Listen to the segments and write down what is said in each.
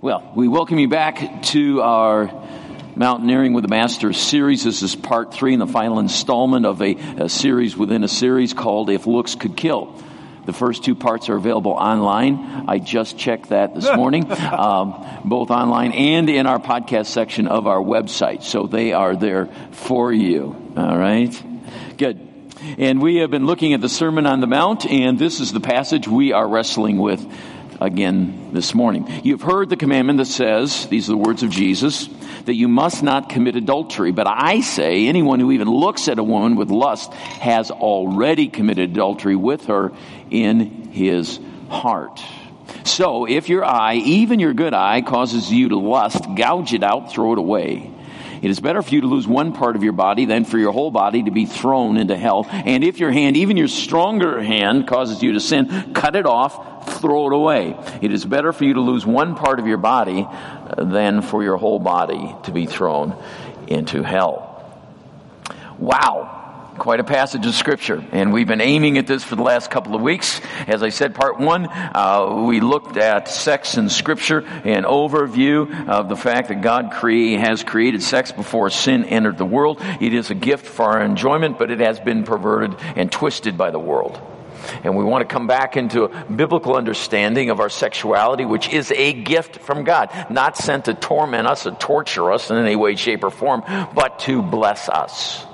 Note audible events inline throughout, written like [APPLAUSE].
Well, we welcome you back to our Mountaineering with the Master series. This is part three and the final installment of a, a, series within a series called If Looks Could Kill. The first two parts are available online. I just checked that this [LAUGHS] morning, um, both online and in our podcast section of our website. So they are there for you. All right? Good. And we have been looking at the Sermon on the Mount, and this is the passage we are wrestling with again this morning. You've heard the commandment that says, these are the words of Jesus, that you must not commit adultery. But I say, anyone who even looks at a woman with lust has already committed adultery with her in his heart. So if your eye, even your good eye, causes you to lust, gouge it out, throw it away. It is better for you to lose one part of your body than for your whole body to be thrown into hell. And if your hand, even your stronger hand, causes you to sin, cut it off, throw it away. It is better for you to lose one part of your body uh, than for your whole body to be thrown into hell. Wow. Quite a passage of scripture, and we've been aiming at this for the last couple of weeks. As I said, part one, uh, we looked at sex in scripture, an overview of the fact that God has created sex before sin entered the world. It is a gift for our enjoyment, but it has been perverted and twisted by the world. And we want to come back into a biblical understanding of our sexuality, which is a gift from God, not sent to torment us or torture us in any way, shape, or form, but to bless us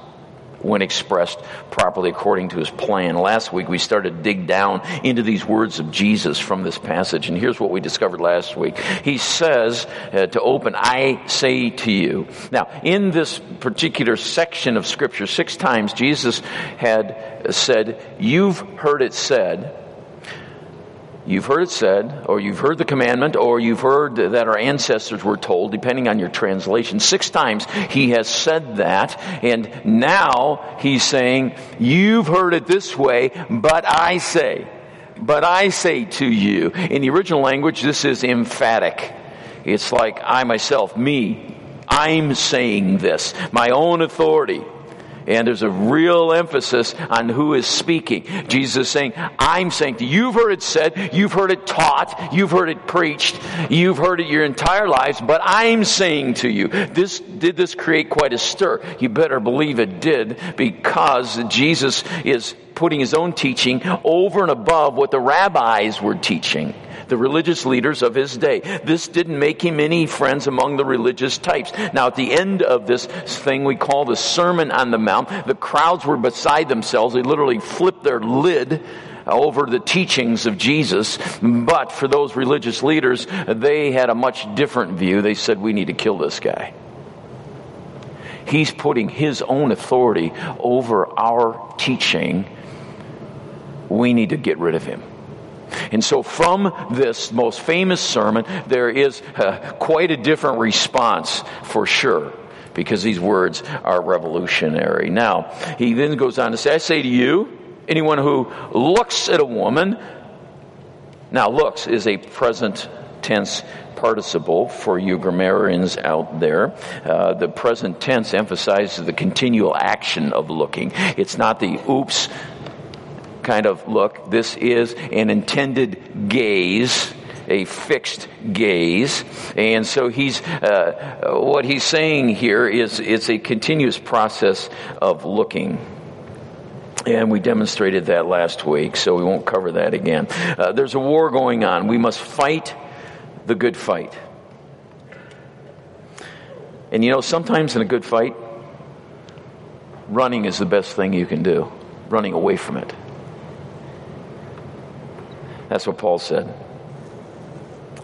when expressed properly according to his plan. Last week we started to dig down into these words of Jesus from this passage, and here's what we discovered last week. He says uh, to open, I say to you. Now, in this particular section of Scripture, six times Jesus had said, You've heard it said, You've heard it said, or you've heard the commandment, or you've heard that our ancestors were told, depending on your translation. Six times he has said that, and now he's saying, You've heard it this way, but I say, but I say to you. In the original language, this is emphatic. It's like I myself, me, I'm saying this, my own authority. And there's a real emphasis on who is speaking. Jesus is saying, I'm saying you've heard it said, you've heard it taught, you've heard it preached, you've heard it your entire lives, but I'm saying to you, this, did this create quite a stir? You better believe it did because Jesus is putting his own teaching over and above what the rabbis were teaching the religious leaders of his day. This didn't make him any friends among the religious types. Now, at the end of this thing we call the Sermon on the Mount, the crowds were beside themselves. They literally flipped their lid over the teachings of Jesus. But for those religious leaders, they had a much different view. They said, we need to kill this guy. He's putting his own authority over our teaching. We need to get rid of him. And so, from this most famous sermon, there is uh, quite a different response for sure because these words are revolutionary. Now, he then goes on to say, I say to you, anyone who looks at a woman, now looks is a present tense participle for you grammarians out there. Uh, the present tense emphasizes the continual action of looking. It's not the oops, kind of look. This is an intended gaze a fixed gaze. And so he's, uh, what he's saying here is it's a continuous process of looking. And we demonstrated that last week, so we won't cover that again. Uh, there's a war going on. We must fight the good fight. And you know, sometimes in a good fight, running is the best thing you can do, running away from it. That's what Paul said.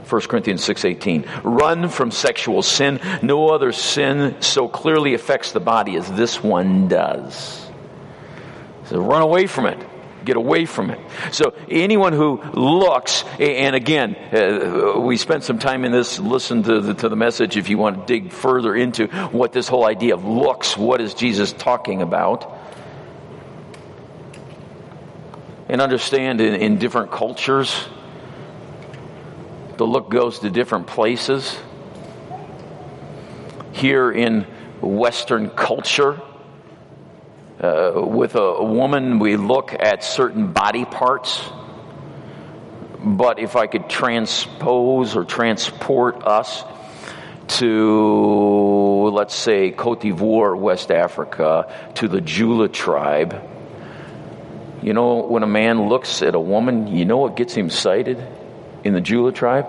1 Corinthians 6:18 Run from sexual sin no other sin so clearly affects the body as this one does. So run away from it. Get away from it. So anyone who looks, and again, uh, we spent some time in this. Listen to the, to the message if you want to dig further into what this whole idea of looks. What is Jesus talking about? And understand in, in different cultures, the look goes to different places. Here in Western culture, uh, with a, a woman, we look at certain body parts. But if I could transpose or transport us to, let's say, Cote d'Ivoire, West Africa, to the Jula tribe, you know, when a man looks at a woman, you know what gets him excited in the Jula tribe?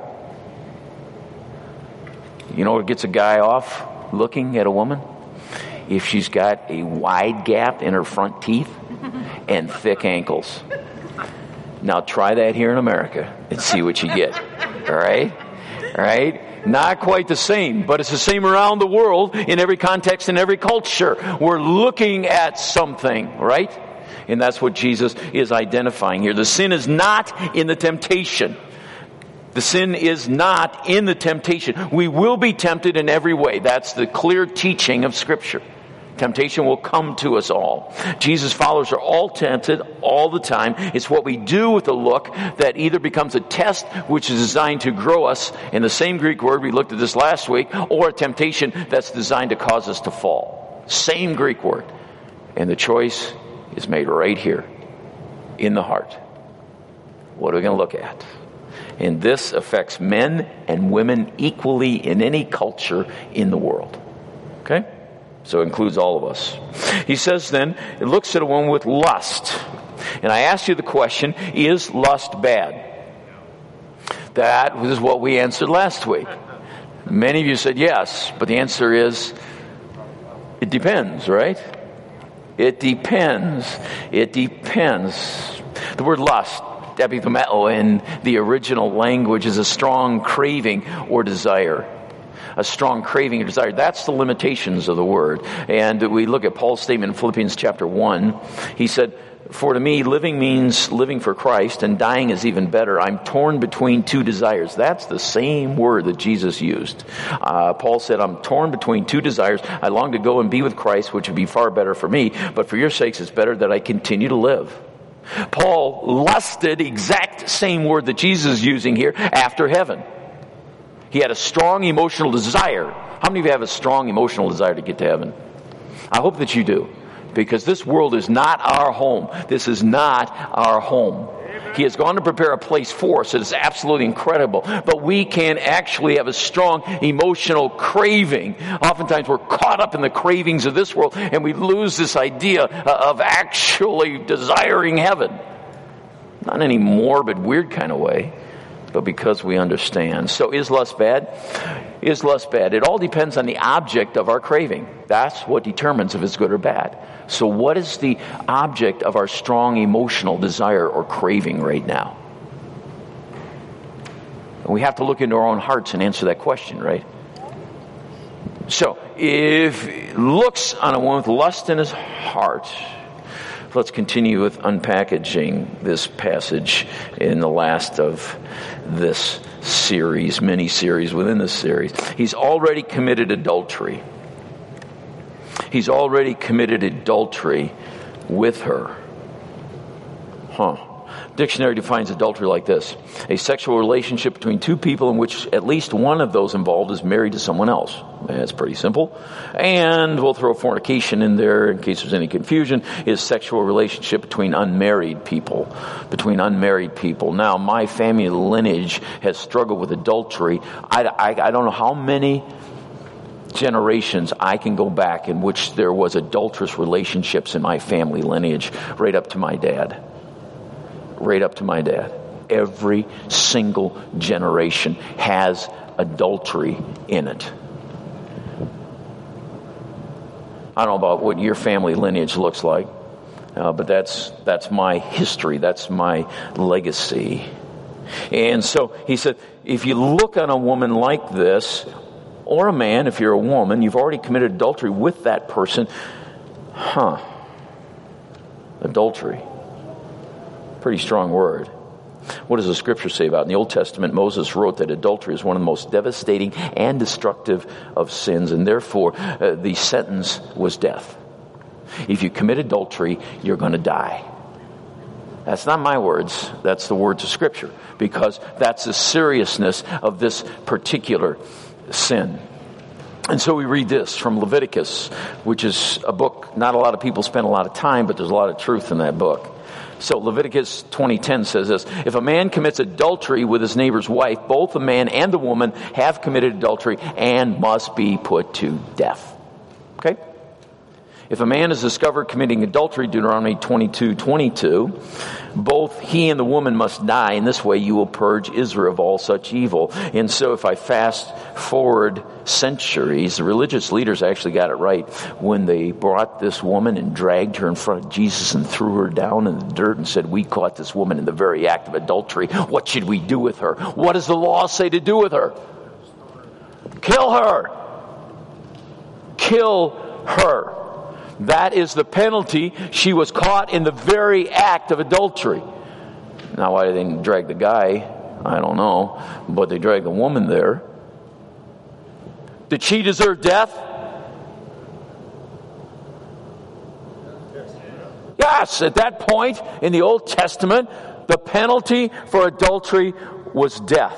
You know what gets a guy off looking at a woman? If she's got a wide gap in her front teeth [LAUGHS] and thick ankles. Now try that here in America and see what you get. All right? All right? Not quite the same, but it's the same around the world in every context, in every culture. We're looking at something, right? And that's what Jesus is identifying here. The sin is not in the temptation. The sin is not in the temptation. We will be tempted in every way. That's the clear teaching of Scripture. Temptation will come to us all. Jesus' followers are all tempted all the time. It's what we do with the look that either becomes a test which is designed to grow us in the same Greek word we looked at this last week, or a temptation that's designed to cause us to fall. Same Greek word. And the choice is made right here in the heart. What are we going to look at? And this affects men and women equally in any culture in the world. Okay? So it includes all of us. He says then, it looks at a woman with lust. And I asked you the question, is lust bad? That was what we answered last week. Many of you said yes, but the answer is it depends, right? It depends. It depends. The word lust, epithumeo in the original language, is a strong craving or desire a strong craving or desire. That's the limitations of the word. And we look at Paul's statement in Philippians chapter 1. He said, for to me, living means living for Christ, and dying is even better. I'm torn between two desires. That's the same word that Jesus used. Uh, Paul said, I'm torn between two desires. I long to go and be with Christ, which would be far better for me, but for your sakes, it's better that I continue to live. Paul lusted, exact same word that Jesus is using here, after heaven. He had a strong emotional desire. How many of you have a strong emotional desire to get to heaven? I hope that you do. Because this world is not our home. This is not our home. He has gone to prepare a place for us. It is absolutely incredible. But we can actually have a strong emotional craving. Oftentimes we're caught up in the cravings of this world and we lose this idea uh, of actually desiring heaven. Not in any morbid, weird kind of way but because we understand. So is lust bad? Is lust bad? It all depends on the object of our craving. That's what determines if it's good or bad. So what is the object of our strong emotional desire or craving right now? We have to look into our own hearts and answer that question, right? So, if looks on a woman with lust in his heart, let's continue with unpackaging this passage in the last of this series, mini series within this series. He's already committed adultery. He's already committed adultery with her. Huh. Dictionary defines adultery like this a sexual relationship between two people in which at least one of those involved is married to someone else. That's pretty simple. And we'll throw fornication in there in case there's any confusion, is sexual relationship between unmarried people. Between unmarried people. Now, my family lineage has struggled with adultery. I, I, I don't know how many generations I can go back in which there was adulterous relationships in my family lineage right up to my dad right up to my dad. Every single generation has adultery in it. I don't know about what your family lineage looks like, uh, but that's, that's my history, that's my legacy. And so he said, if you look on a woman like this, or a man, if you're a woman, you've already committed adultery with that person, huh? Adultery. Pretty strong word. What does the scripture say about it? In the Old Testament, Moses wrote that adultery is one of the most devastating and destructive of sins, and therefore uh, the sentence was death. If you commit adultery, you're going to die. That's not my words, that's the words of Scripture, because that's the seriousness of this particular sin. And so we read this from Leviticus, which is a book not a lot of people spend a lot of time, but there's a lot of truth in that book. So Leviticus 20:10 says this, if a man commits adultery with his neighbor's wife, both the man and the woman have committed adultery and must be put to death. Okay? If a man is discovered committing adultery, Deuteronomy 22 22, both he and the woman must die. In this way, you will purge Israel of all such evil. And so, if I fast forward centuries, the religious leaders actually got it right when they brought this woman and dragged her in front of Jesus and threw her down in the dirt and said, We caught this woman in the very act of adultery. What should we do with her? What does the law say to do with her? Kill her. Kill her. That is the penalty. She was caught in the very act of adultery. Now, why they drag the guy? I don't know. But they dragged the woman there. Did she deserve death? Yes, at that point in the Old Testament, the penalty for adultery was death.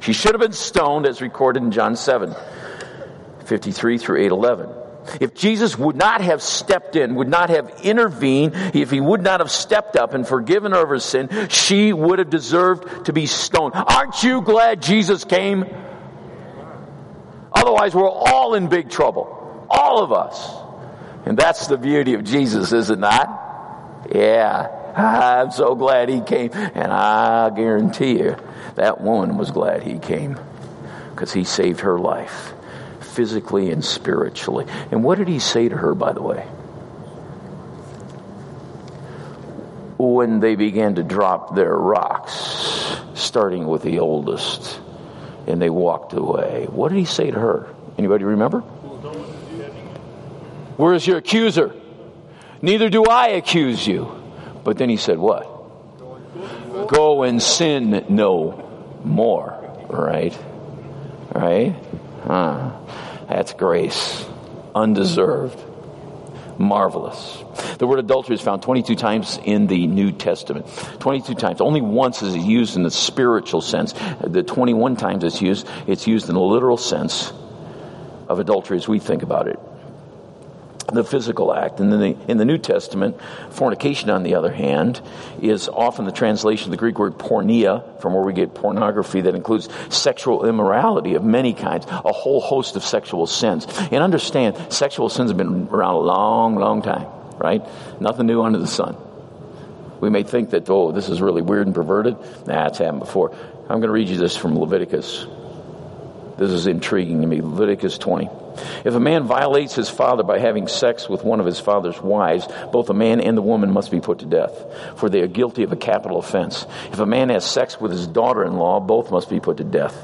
She should have been stoned, as recorded in John 7 53 through 811. If Jesus would not have stepped in, would not have intervened, if he would not have stepped up and forgiven her of her sin, she would have deserved to be stoned. Aren't you glad Jesus came? Otherwise, we're all in big trouble. All of us. And that's the beauty of Jesus, is it not? Yeah. I'm so glad he came. And I guarantee you, that woman was glad he came because he saved her life physically and spiritually. And what did he say to her, by the way? When they began to drop their rocks, starting with the oldest, and they walked away, what did he say to her? Anybody remember? Where is your accuser? Neither do I accuse you. But then he said, What? Go and sin no more. Right? Right? Huh. That's grace. Undeserved. Marvelous. The word adultery is found 22 times in the New Testament. 22 times. Only once is it used in the spiritual sense. The 21 times it's used, it's used in the literal sense of adultery as we think about it the physical act. And then the, in the New Testament, fornication, on the other hand, is often the translation of the Greek word porneia, from where we get pornography, that includes sexual immorality of many kinds, a whole host of sexual sins. And understand, sexual sins have been around a long, long time, right? Nothing new under the sun. We may think that, oh, this is really weird and perverted. Nah, it's happened before. I'm going to read you this from Leviticus. This is intriguing to me. Leviticus 20. If a man violates his father by having sex with one of his father's wives, both the man and the woman must be put to death, for they are guilty of a capital offense. If a man has sex with his daughter in law, both must be put to death.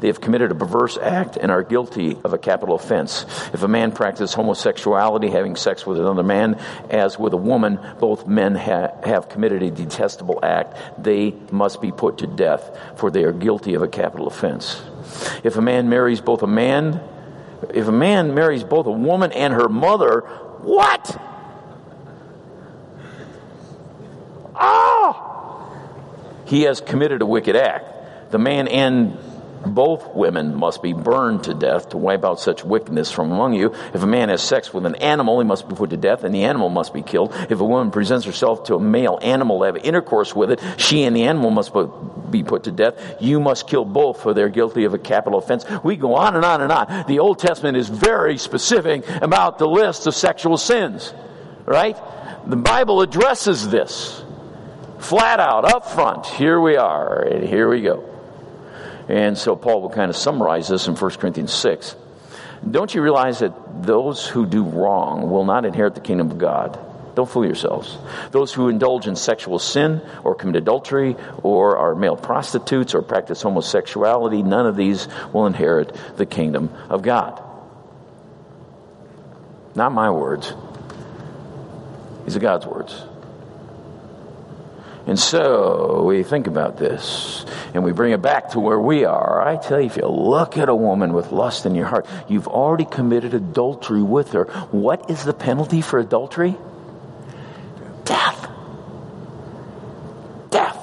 They have committed a perverse act and are guilty of a capital offense. If a man practices homosexuality, having sex with another man as with a woman, both men ha- have committed a detestable act. They must be put to death, for they are guilty of a capital offense. If a man marries both a man, if a man marries both a woman and her mother, what? Ah! He has committed a wicked act. The man and both women must be burned to death to wipe out such wickedness from among you. If a man has sex with an animal, he must be put to death, and the animal must be killed. If a woman presents herself to a male animal to have intercourse with it, she and the animal must both be put to death. You must kill both, for they're guilty of a capital offense. We go on and on and on. The Old Testament is very specific about the list of sexual sins, right? The Bible addresses this flat out, up front. Here we are, and here we go. And so Paul will kind of summarize this in 1 Corinthians 6. Don't you realize that those who do wrong will not inherit the kingdom of God? Don't fool yourselves. Those who indulge in sexual sin or commit adultery or are male prostitutes or practice homosexuality, none of these will inherit the kingdom of God. Not my words. These are God's words. And so we think about this and we bring it back to where we are. I tell you, if you look at a woman with lust in your heart, you've already committed adultery with her. What is the penalty for adultery? Death. Death.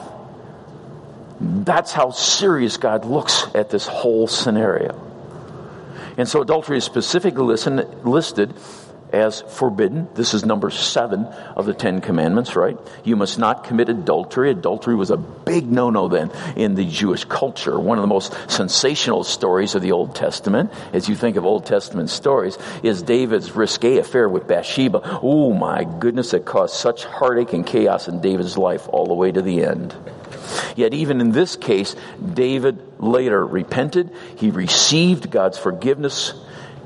That's how serious God looks at this whole scenario. And so adultery is specifically listed as forbidden. This is number seven of the Ten Commandments, right? You must not commit adultery. Adultery was a big no no then in the Jewish culture. One of the most sensational stories of the Old Testament, as you think of Old Testament stories, is David's risque affair with Bathsheba. Oh my goodness, it caused such heartache and chaos in David's life all the way to the end. Yet, even in this case, David later repented. He received God's forgiveness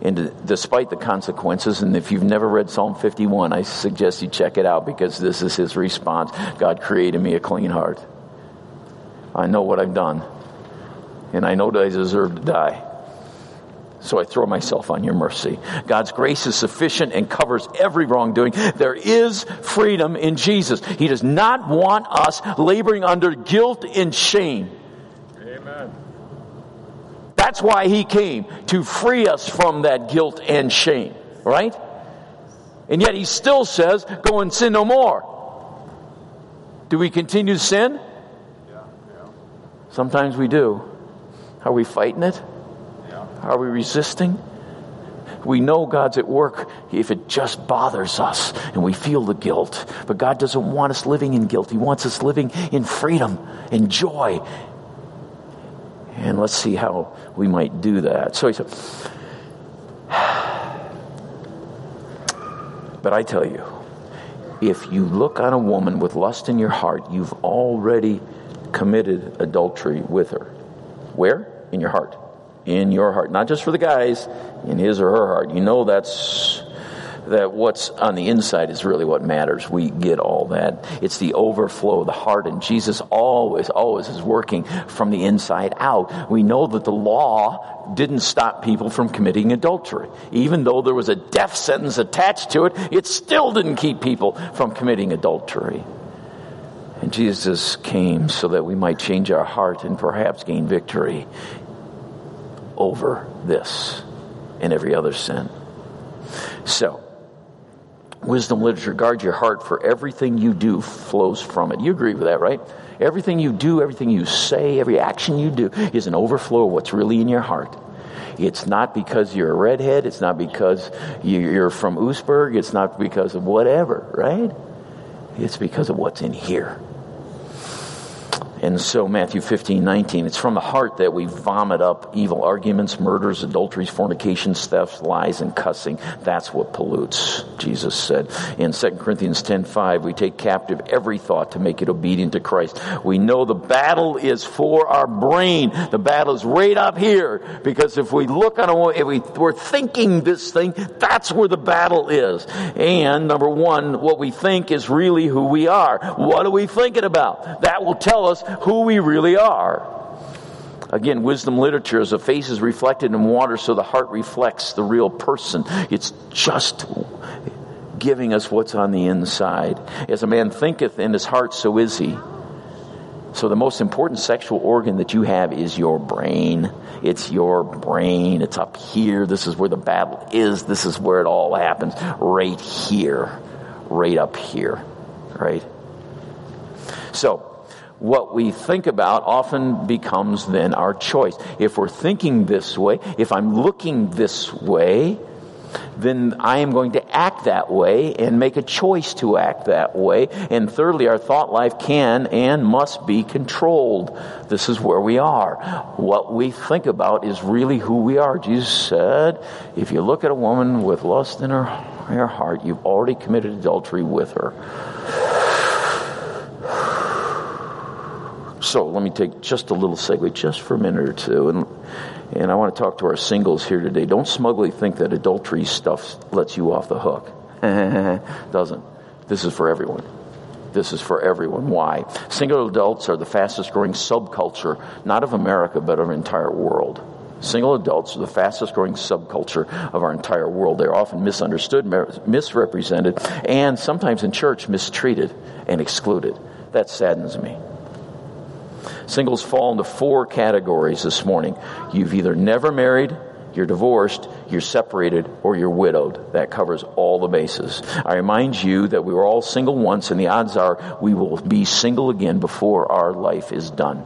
and despite the consequences. And if you've never read Psalm 51, I suggest you check it out because this is his response God created me a clean heart. I know what I've done, and I know that I deserve to die. So I throw myself on your mercy. God's grace is sufficient and covers every wrongdoing. There is freedom in Jesus. He does not want us laboring under guilt and shame. That's why he came, to free us from that guilt and shame, right? And yet he still says, go and sin no more. Do we continue to sin? Yeah. Sometimes we do. Are we fighting it? Yeah. Are we resisting? We know God's at work if it just bothers us and we feel the guilt. But God doesn't want us living in guilt. He wants us living in freedom and joy and let's see how we might do that. So he said, But I tell you, if you look on a woman with lust in your heart, you've already committed adultery with her. Where? In your heart. In your heart. Not just for the guys, in his or her heart. You know that's that what's on the inside is really what matters. We get all that. It's the overflow of the heart, and Jesus always, always is working from the inside out. We know that the law didn't stop people from committing adultery. Even though there was a death sentence attached to it, it still didn't keep people from committing adultery. And Jesus came so that we might change our heart and perhaps gain victory over this and every other sin. So, wisdom literature, guard your heart, for everything you do flows from it. You agree with that, right? Everything you do, everything you say, every action you do is an overflow of what's really in your heart. It's not because you're a redhead. It's not because you're from Oostburg. It's not because of whatever, right? It's because of what's in here. And so, Matthew 15, 19, it's from the heart that we vomit up evil arguments, murders, adulteries, fornications, thefts, lies, and cussing. That's what pollutes, Jesus said. In 2 Corinthians 10, 5, we take captive every thought to make it obedient to Christ. We know the battle is for our brain. The battle is right up here. Because if we look on a, if we, we're thinking this thing, that's where the battle is. And number one, what we think is really who we are. What are we thinking about? That will tell us who we really are. Again, wisdom literature is a face is reflected in water, so the heart reflects the real person. It's just giving us what's on the inside. As a man thinketh in his heart, so is he. So the most important sexual organ that you have is your brain. It's your brain. It's up here. This is where the battle is. This is where it all happens. Right here. Right up here. Right? So, what we think about often becomes then our choice. If we're thinking this way, if I'm looking this way, then I am going to act that way and make a choice to act that way. And thirdly, our thought life can and must be controlled. This is where we are. What we think about is really who we are. Jesus said, if you look at a woman with lust in her, her heart, you've already committed adultery with her. So let me take just a little segue, just for a minute or two, and and I want to talk to our singles here today. Don't smugly think that adultery stuff lets you off the hook. [LAUGHS] Doesn't. This is for everyone. This is for everyone. Why? Single adults are the fastest growing subculture, not of America, but of our entire world. Single adults are the fastest growing subculture of our entire world. They're often misunderstood, misrepresented, and sometimes in church mistreated and excluded. That saddens me. Singles fall into four categories this morning. You've either never married, you're divorced, you're separated, or you're widowed. That covers all the bases. I remind you that we were all single once, and the odds are we will be single again before our life is done.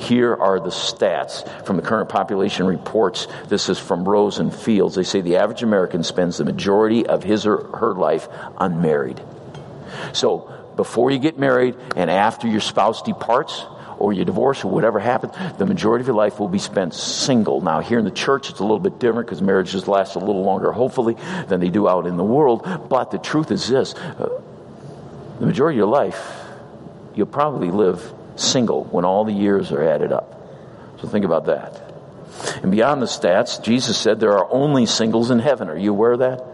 Here are the stats from the current population reports. This is from Rose and Fields. They say the average American spends the majority of his or her life unmarried. So, before you get married and after your spouse departs, or you divorce or whatever happens, the majority of your life will be spent single. Now, here in the church, it's a little bit different because marriages last a little longer, hopefully, than they do out in the world. But the truth is this uh, the majority of your life, you'll probably live single when all the years are added up. So think about that. And beyond the stats, Jesus said there are only singles in heaven. Are you aware of that?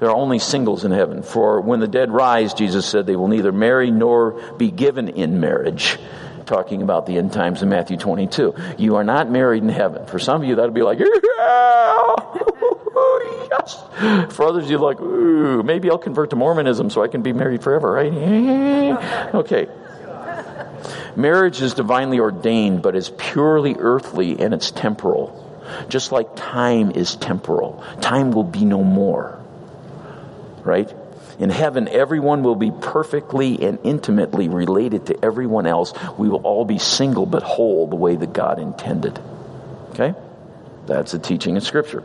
There are only singles in heaven. For when the dead rise, Jesus said, they will neither marry nor be given in marriage. Talking about the end times in Matthew 22. You are not married in heaven. For some of you, that'll be like, yeah! [LAUGHS] yes. For others, you're like, ooh, maybe I'll convert to Mormonism so I can be married forever, right? [LAUGHS] okay. Marriage is divinely ordained, but is purely earthly and it's temporal. Just like time is temporal. Time will be no more right? In heaven, everyone will be perfectly and intimately related to everyone else. We will all be single but whole the way that God intended. Okay? That's the teaching of Scripture.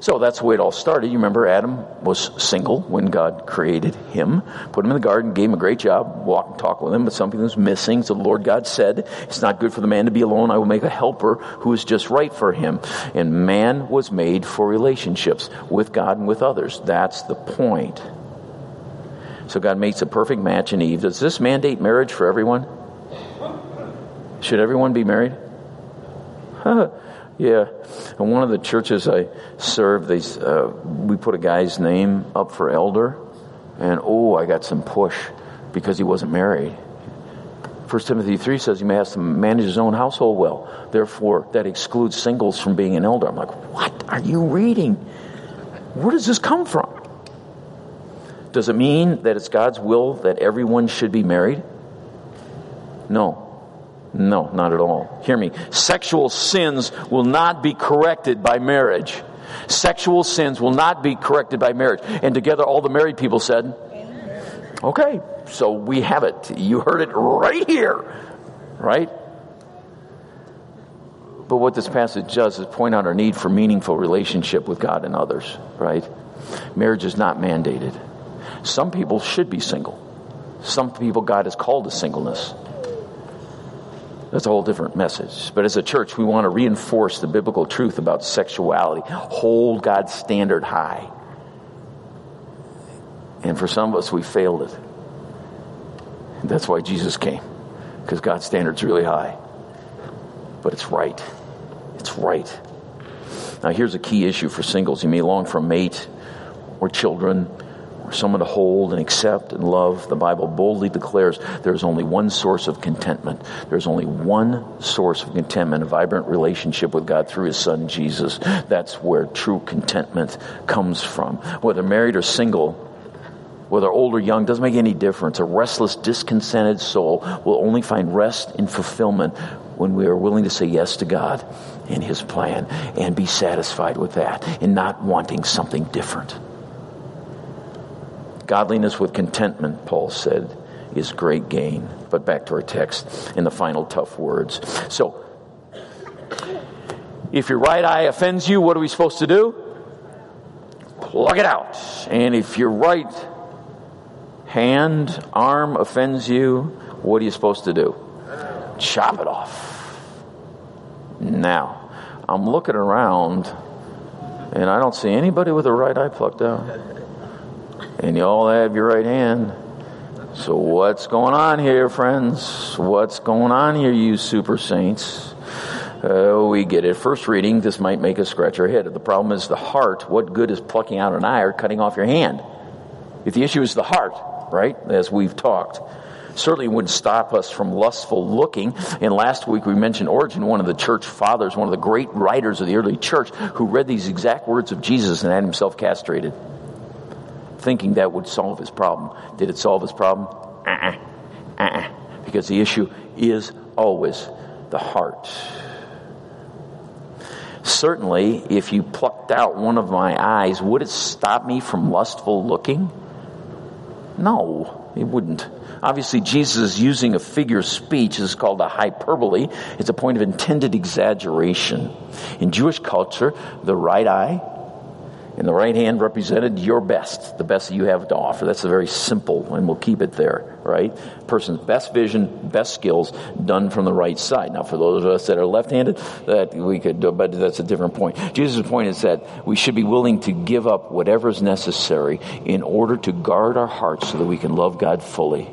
So that's the way it all started. You remember Adam was single when God created him, put him in the garden, gave him a great job, walk and talk with him, but something was missing. So the Lord God said, It's not good for the man to be alone. I will make a helper who is just right for him. And man was made for relationships with God and with others. That's the point. So God makes a perfect match in Eve. Does this mandate marriage for everyone? Should everyone be married? [LAUGHS] Yeah, in one of the churches I served, they uh, we put a guy's name up for elder, and oh, I got some push because he wasn't married. First Timothy three says he has to manage his own household well. Therefore, that excludes singles from being an elder. I'm like, what are you reading? Where does this come from? Does it mean that it's God's will that everyone should be married? No. No, not at all. Hear me. Sexual sins will not be corrected by marriage. Sexual sins will not be corrected by marriage. And together, all the married people said, Okay, so we have it. You heard it right here, right? But what this passage does is point out our need for meaningful relationship with God and others, right? Marriage is not mandated. Some people should be single. Some people God has called to singleness. That's a whole different message. But as a church, we want to reinforce the biblical truth about sexuality, hold God's standard high. And for some of us, we failed it. That's why Jesus came, because God's standard's really high. But it's right. It's right. Now, here's a key issue for singles. You may long for a mate or children someone to hold and accept and love, the Bible boldly declares there's only one source of contentment. There's only one source of contentment, a vibrant relationship with God through His Son Jesus. That's where true contentment comes from. Whether married or single, whether old or young, doesn't make any difference. A restless, discontented soul will only find rest and fulfillment when we are willing to say yes to God and His plan and be satisfied with that and not wanting something different. Godliness with contentment, Paul said, is great gain. But back to our text in the final tough words. So, if your right eye offends you, what are we supposed to do? Plug it out. And if your right hand, arm offends you, what are you supposed to do? Chop it off. Now, I'm looking around and I don't see anybody with a right eye plucked out and you all have your right hand. So, what's going on here, friends? What's going on here, you super saints? Uh, we get it. First reading, this might make us scratch our head. The problem is the heart. What good is plucking out an eye or cutting off your hand? If the issue is the heart, right, as we've talked, certainly would not stop us from lustful looking. And last week we mentioned Origen, one of the church fathers, one of the great writers of the early church, who read these exact words of Jesus and had himself castrated thinking that would solve his problem. Did it solve his problem? Uh-uh. Uh-uh. Because the issue is always the heart. Certainly, if you plucked out one of my eyes, would it stop me from lustful looking? No, it wouldn't. Obviously, Jesus is using a figure of speech. This is called a hyperbole. It's a point of intended exaggeration. In Jewish culture, the right eye and the right hand represented your best, the best that you have to offer. That's a very simple, and we'll keep it there, right? Person's best vision, best skills done from the right side. Now, for those of us that are left-handed, that we could do, but that's a different point. Jesus' point is that we should be willing to give up whatever is necessary in order to guard our hearts so that we can love God fully.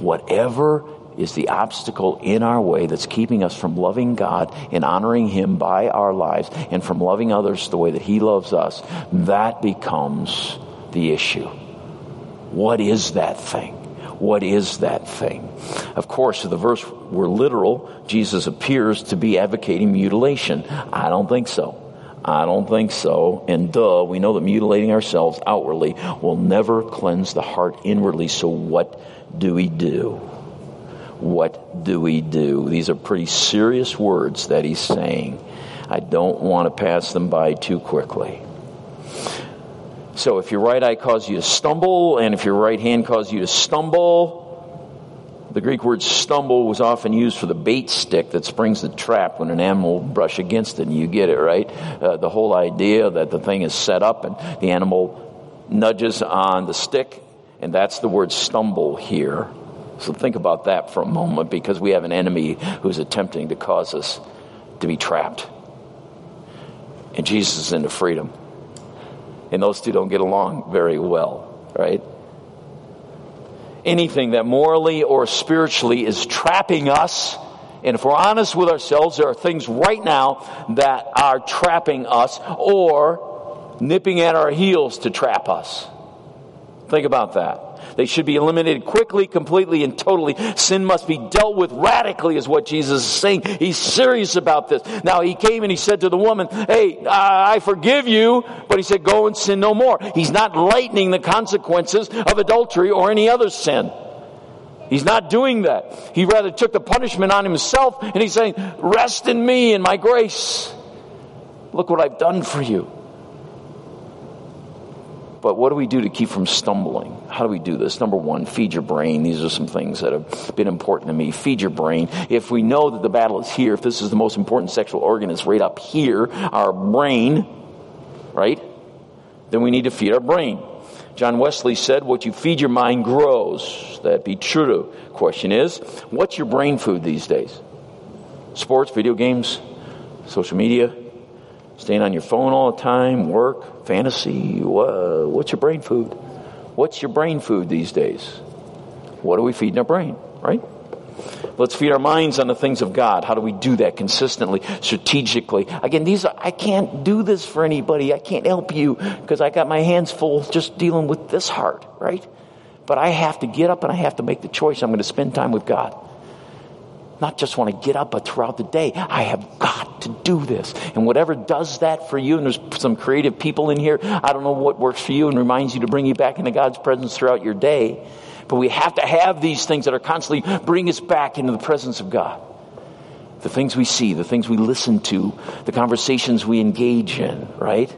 Whatever is the obstacle in our way that's keeping us from loving God and honoring Him by our lives and from loving others the way that He loves us, that becomes the issue. What is that thing? What is that thing? Of course, if the verse were literal, Jesus appears to be advocating mutilation. I don't think so. I don't think so. And duh, we know that mutilating ourselves outwardly will never cleanse the heart inwardly. So what do we do? What do we do? These are pretty serious words that he's saying. I don't want to pass them by too quickly. So if your right eye causes you to stumble, and if your right hand causes you to stumble, the Greek word stumble was often used for the bait stick that springs the trap when an animal brush against it, and you get it, right? Uh, the whole idea that the thing is set up and the animal nudges on the stick, and that's the word stumble here. So think about that for a moment because we have an enemy who's attempting to cause us to be trapped. And Jesus is into freedom. And those two don't get along very well, right? Anything that morally or spiritually is trapping us, and if we're honest with ourselves, there are things right now that are trapping us or nipping at our heels to trap us. Think about that. They should be eliminated quickly, completely, and totally. Sin must be dealt with radically, is what Jesus is saying. He's serious about this. Now, he came and he said to the woman, Hey, I forgive you, but he said, Go and sin no more. He's not lightening the consequences of adultery or any other sin. He's not doing that. He rather took the punishment on himself and he's saying, Rest in me and my grace. Look what I've done for you. But what do we do to keep from stumbling? How do we do this? Number one, feed your brain. These are some things that have been important to me. Feed your brain. If we know that the battle is here, if this is the most important sexual organ, it's right up here, our brain, right? Then we need to feed our brain. John Wesley said, What you feed your mind grows. That be true. Question is, what's your brain food these days? Sports, video games, social media, Staying on your phone all the time, work, fantasy. What's your brain food? What's your brain food these days? What are we feeding our brain, right? Let's feed our minds on the things of God. How do we do that consistently, strategically? Again, these are, I can't do this for anybody. I can't help you because I got my hands full just dealing with this heart, right? But I have to get up and I have to make the choice. I'm going to spend time with God not just want to get up, but throughout the day, I have got to do this. And whatever does that for you, and there's some creative people in here, I don't know what works for you and reminds you to bring you back into God's presence throughout your day. But we have to have these things that are constantly bring us back into the presence of God. The things we see, the things we listen to, the conversations we engage in, right?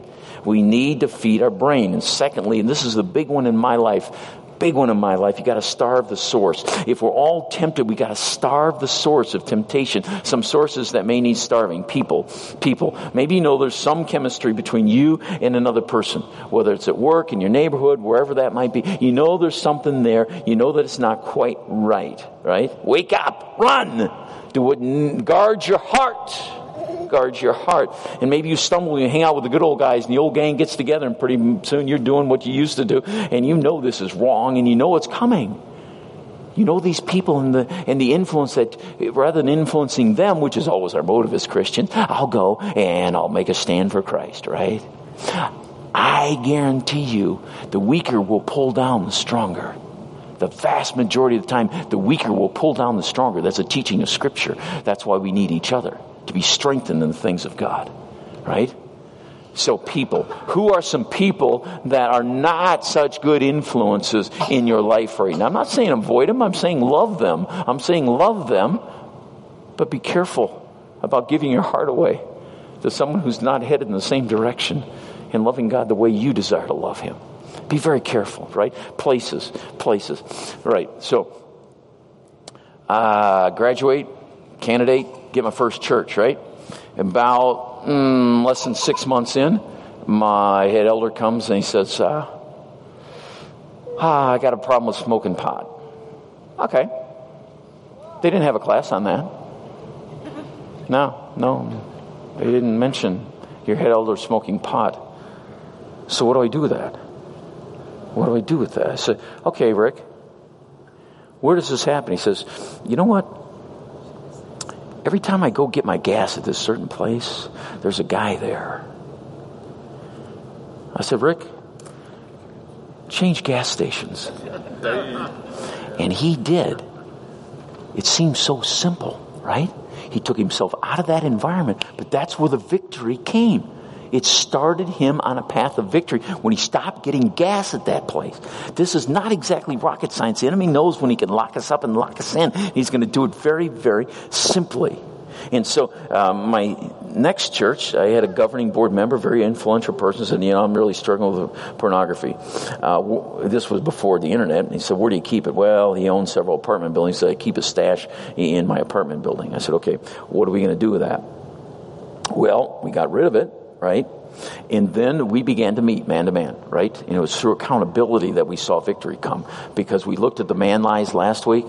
We need to feed our brain. And secondly, and this is the big one in my life, big one in my life. You got to starve the source. If we're all tempted, we got to starve the source of temptation. Some sources that may need starving. People. People. Maybe you know there's some chemistry between you and another person, whether it's at work, in your neighborhood, wherever that might be. You know there's something there. You know that it's not quite right, right? Wake up. Run. Do it. Guard your heart guards your heart. And maybe you stumble and you hang out with the good old guys and the old gang gets together and pretty soon you're doing what you used to do and you know this is wrong and you know it's coming. You know these people and the, and the influence that rather than influencing them, which is always our motive as Christians, I'll go and I'll make a stand for Christ, right? I guarantee you the weaker will pull down the stronger. The vast majority of the time, the weaker will pull down the stronger. That's a teaching of Scripture. That's why we need each other to be strengthened in the things of God, right? So, people, who are some people that are not such good influences in your life right now? I'm not saying avoid them, I'm saying love them. I'm saying love them, but be careful about giving your heart away to someone who's not headed in the same direction and loving God the way you desire to love Him. Be very careful, right? Places, places. Right. So, uh, graduate, candidate, get my first church, right? About mm, less than six months in, my head elder comes and he says, uh, ah, I got a problem with smoking pot. Okay. They didn't have a class on that. No, no. They didn't mention your head elder smoking pot. So what do I do with that? What do I do with that? I said, okay, Rick, where does this happen? He says, you know what? Every time I go get my gas at this certain place, there's a guy there. I said, Rick, change gas stations. And he did. It seems so simple, right? He took himself out of that environment, but that's where the victory came. It started him on a path of victory when he stopped getting gas at that place. This is not exactly rocket science. The enemy knows when he can lock us up and lock us in. He's going to do it very, very simply. And so, um, my next church, I had a governing board member, very influential person, said, You know, I'm really struggling with pornography. Uh, this was before the internet. And he said, Where do you keep it? Well, he owns several apartment buildings, so I keep a stash in my apartment building. I said, Okay, what are we going to do with that? Well, we got rid of it right? And then we began to meet man to man, right? And it was through accountability that we saw victory come because we looked at the man lies last week.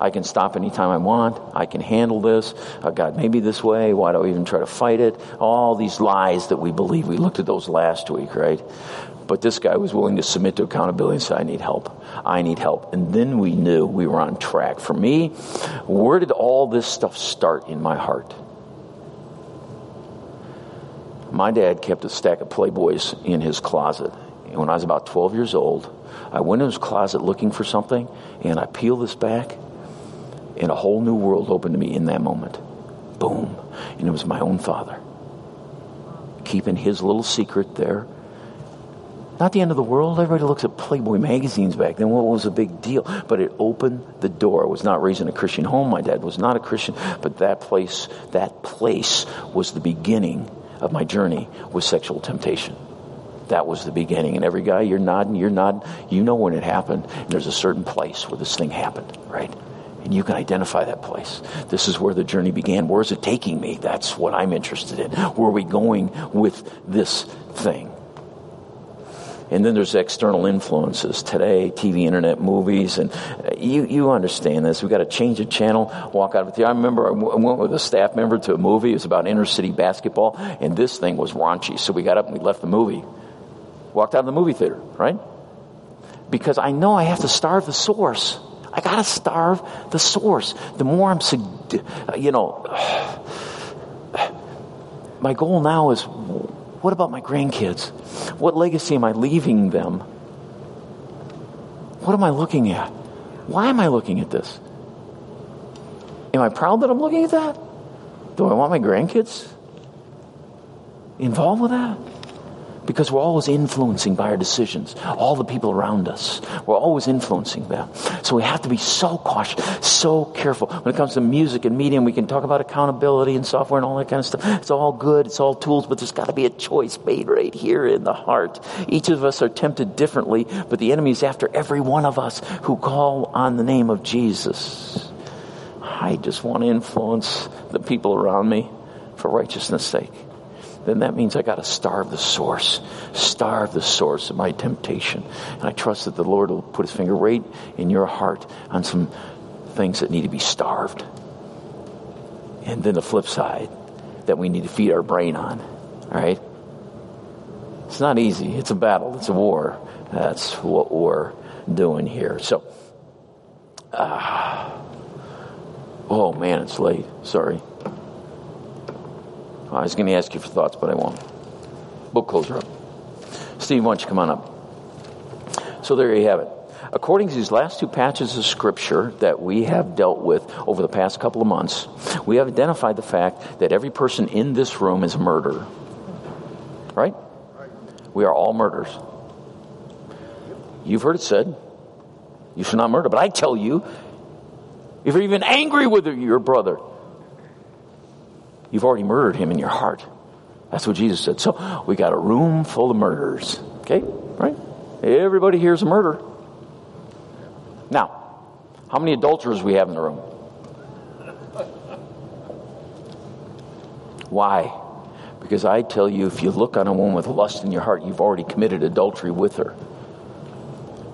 I can stop anytime I want. I can handle this. Uh, God made me this way. Why do I even try to fight it? All these lies that we believe. We looked at those last week, right? But this guy was willing to submit to accountability and say, I need help. I need help. And then we knew we were on track. For me, where did all this stuff start in my heart? My dad kept a stack of Playboys in his closet. And when I was about 12 years old, I went in his closet looking for something, and I peeled this back, and a whole new world opened to me in that moment. Boom. And it was my own father. Keeping his little secret there. Not the end of the world. Everybody looks at Playboy magazines back then. What was a big deal? But it opened the door. I was not raised in a Christian home. My dad was not a Christian. But that place, that place was the beginning of my journey with sexual temptation. That was the beginning. And every guy, you're nodding, you're nodding, you know when it happened. And there's a certain place where this thing happened, right? And you can identify that place. This is where the journey began. Where is it taking me? That's what I'm interested in. Where are we going with this thing? And then there's external influences today, TV, internet, movies, and uh, you, you understand this. We've got to change the channel, walk out of it. I remember I went with a staff member to a movie. It was about inner city basketball, and this thing was raunchy. So we got up and we left the movie. Walked out of the movie theater, right? Because I know I have to starve the source. I got to starve the source. The more I'm, you know, [SIGHS] my goal now is what about my grandkids? What legacy am I leaving them? What am I looking at? Why am I looking at this? Am I proud that I'm looking at that? Do I want my grandkids involved with that? Because we're always influencing by our decisions all the people around us. We're always influencing them. So we have to be so cautious, so careful. When it comes to music and media, we can talk about accountability and software and all that kind of stuff. It's all good, it's all tools, but there's got to be a choice made right here in the heart. Each of us are tempted differently, but the enemy is after every one of us who call on the name of Jesus. I just want to influence the people around me for righteousness' sake then that means I got to starve the source, starve the source of my temptation. And I trust that the Lord will put his finger right in your heart on some things that need to be starved. And then the flip side that we need to feed our brain on. All right? It's not easy. It's a battle. It's a war. That's what we're doing here. So, uh, oh man, it's late. Sorry. I was going to ask you for thoughts, but I won't. Book closer up. Steve, why don't you come on up? So there you have it. According to these last two patches of scripture that we have dealt with over the past couple of months, we have identified the fact that every person in this room is a murderer. Right? We are all murderers. You've heard it said, you should not murder. But I tell you, if you're even angry with your brother, You've already murdered him in your heart. That's what Jesus said. So we got a room full of murderers. Okay? Right? Everybody here's a murder. Now, how many adulterers we have in the room? Why? Because I tell you, if you look on a woman with lust in your heart, you've already committed adultery with her.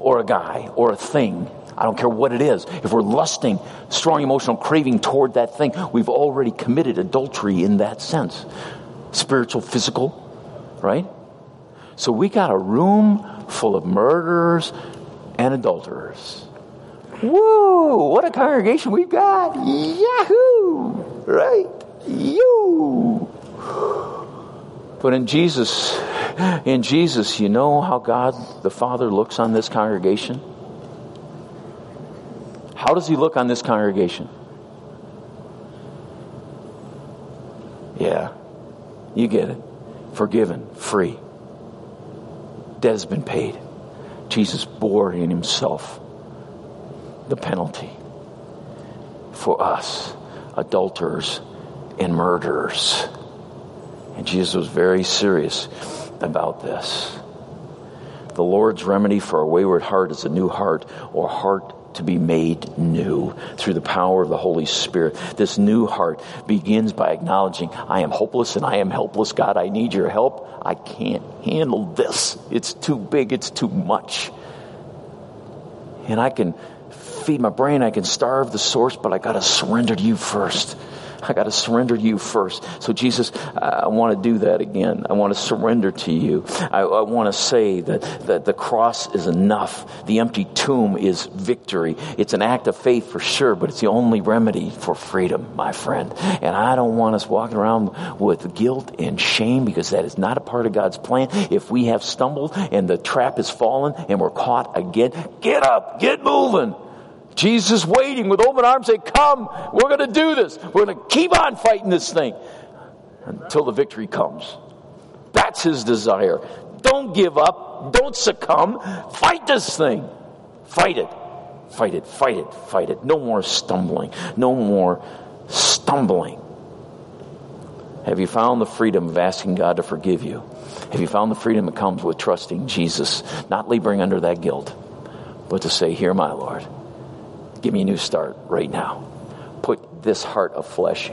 Or a guy, or a thing. I don't care what it is. If we're lusting, strong emotional craving toward that thing, we've already committed adultery in that sense. Spiritual, physical, right? So we got a room full of murderers and adulterers. Woo! What a congregation we've got! Yahoo! Right? You! But in Jesus, in Jesus, you know how God the Father looks on this congregation? How does he look on this congregation? Yeah, you get it. Forgiven, free. Debt has been paid. Jesus bore in himself the penalty for us, adulterers and murderers. And Jesus was very serious about this. The Lord's remedy for a wayward heart is a new heart or heart to be made new through the power of the Holy Spirit. This new heart begins by acknowledging, I am hopeless and I am helpless. God, I need your help. I can't handle this. It's too big. It's too much. And I can feed my brain. I can starve the source, but I got to surrender to you first. I got to surrender you first. So, Jesus, I want to do that again. I want to surrender to you. I, I want to say that, that the cross is enough. The empty tomb is victory. It's an act of faith for sure, but it's the only remedy for freedom, my friend. And I don't want us walking around with guilt and shame because that is not a part of God's plan. If we have stumbled and the trap has fallen and we're caught again, get up, get moving. Jesus waiting with open arms, say, Come, we're going to do this. We're going to keep on fighting this thing until the victory comes. That's his desire. Don't give up. Don't succumb. Fight this thing. Fight it. Fight it. Fight it. Fight it. No more stumbling. No more stumbling. Have you found the freedom of asking God to forgive you? Have you found the freedom that comes with trusting Jesus, not laboring under that guilt, but to say, Here, my Lord. Give me a new start right now. Put this heart of flesh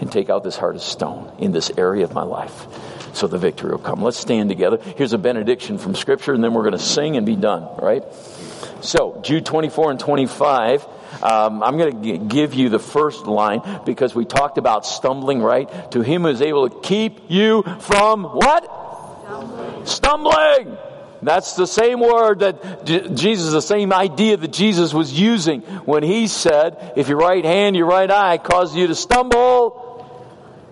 and take out this heart of stone in this area of my life so the victory will come. Let's stand together. Here's a benediction from Scripture, and then we're going to sing and be done, right? So, Jude 24 and 25. Um, I'm going to give you the first line because we talked about stumbling, right? To him who is able to keep you from what? Stumbling. Stumbling. That's the same word that Jesus, the same idea that Jesus was using when he said, if your right hand, your right eye causes you to stumble,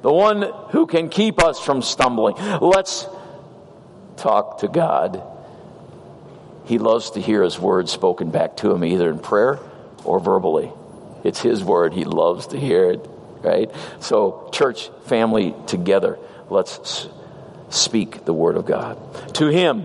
the one who can keep us from stumbling. Let's talk to God. He loves to hear his word spoken back to him either in prayer or verbally. It's his word. He loves to hear it, right? So, church, family, together, let's speak the word of God. To him,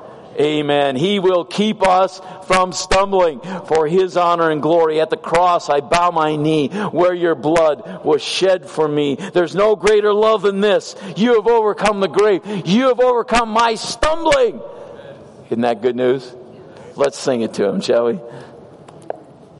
Amen. He will keep us from stumbling for His honor and glory. At the cross, I bow my knee where your blood was shed for me. There's no greater love than this. You have overcome the grave. You have overcome my stumbling. Isn't that good news? Let's sing it to Him, shall we?